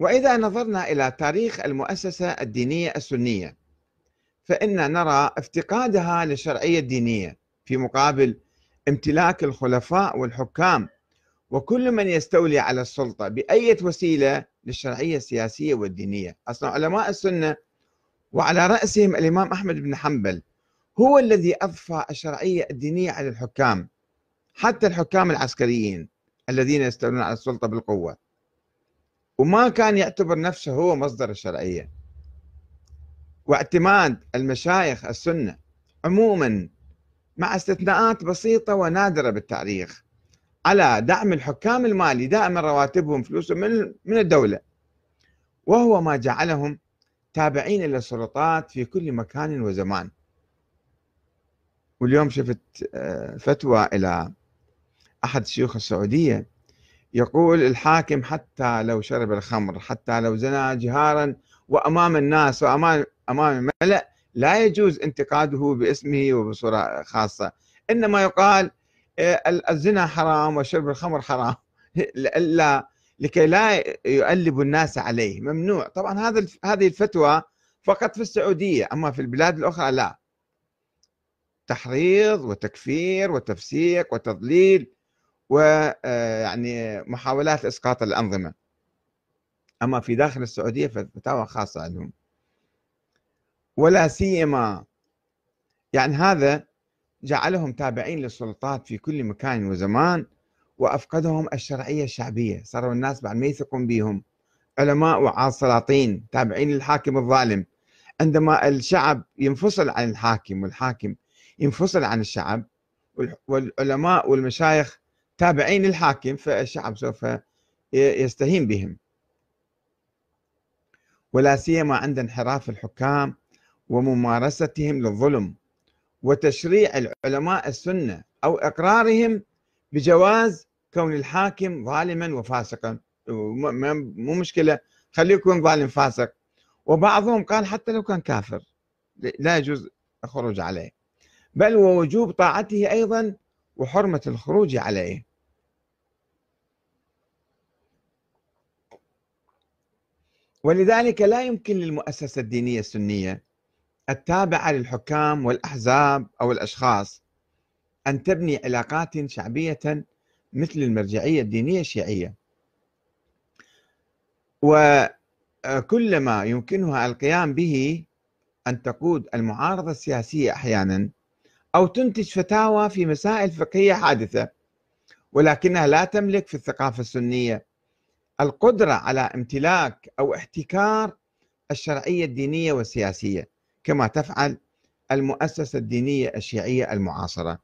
وإذا نظرنا إلى تاريخ المؤسسة الدينية السنية فإن نرى افتقادها للشرعية الدينية في مقابل امتلاك الخلفاء والحكام وكل من يستولي على السلطة بأية وسيلة للشرعية السياسية والدينية. أصلا علماء السنة وعلى رأسهم الإمام أحمد بن حنبل هو الذي أضفى الشرعية الدينية على الحكام حتى الحكام العسكريين الذين يستولون على السلطة بالقوة. وما كان يعتبر نفسه هو مصدر الشرعية. واعتماد المشايخ السنة عموما مع استثناءات بسيطة ونادرة بالتاريخ على دعم الحكام المالي دائما رواتبهم فلوسهم من من الدولة. وهو ما جعلهم تابعين للسلطات في كل مكان وزمان. واليوم شفت آه، فتوى إلى أحد شيوخ السعودية يقول الحاكم حتى لو شرب الخمر حتى لو زنى جهارا وأمام الناس وأمام أمام الملأ لا يجوز انتقاده باسمه وبصورة خاصة. إنما يقال آه، الزنا حرام وشرب الخمر حرام. لا لكي لا يؤلب الناس عليه. ممنوع. طبعا هذا هذه الفتوى فقط في السعودية. أما في البلاد الأخرى لا. تحريض وتكفير وتفسيق وتضليل ويعني آه، محاولات إسقاط الأنظمة. أما في داخل السعودية فتاوى خاصة عندهم. ولا سيما يعني هذا جعلهم تابعين للسلطات في كل مكان وزمان وأفقدهم الشرعية الشعبية. صاروا الناس بعد ما يثقون بهم. علماء وعاص سلاطين تابعين للحاكم الظالم. عندما الشعب ينفصل عن الحاكم والحاكم ينفصل عن الشعب والعلماء والمشايخ تابعين للحاكم فالشعب سوف يستهين بهم. ولا سيما عند انحراف الحكام وممارستهم للظلم وتشريع العلماء السنة أو إقرارهم بجواز كون الحاكم ظالما وفاسقا. مو مشكلة خليه يكون ظالم فاسق. وبعضهم قال حتى لو كان كافر لا يجوز الخروج عليه. بل ووجوب طاعته أيضا وحرمة الخروج عليه. ولذلك لا يمكن للمؤسسة الدينية السنية التابعة للحكام والأحزاب أو الأشخاص أن تبني علاقات شعبية مثل المرجعية الدينية الشيعية. وكلما يمكنها القيام به أن تقود المعارضة السياسية أحيانا أو تنتج فتاوى في مسائل فقهية حادثة ولكنها لا تملك في الثقافة السنية القدرة على امتلاك أو احتكار الشرعية الدينية والسياسية كما تفعل المؤسسة الدينية الشيعية المعاصرة.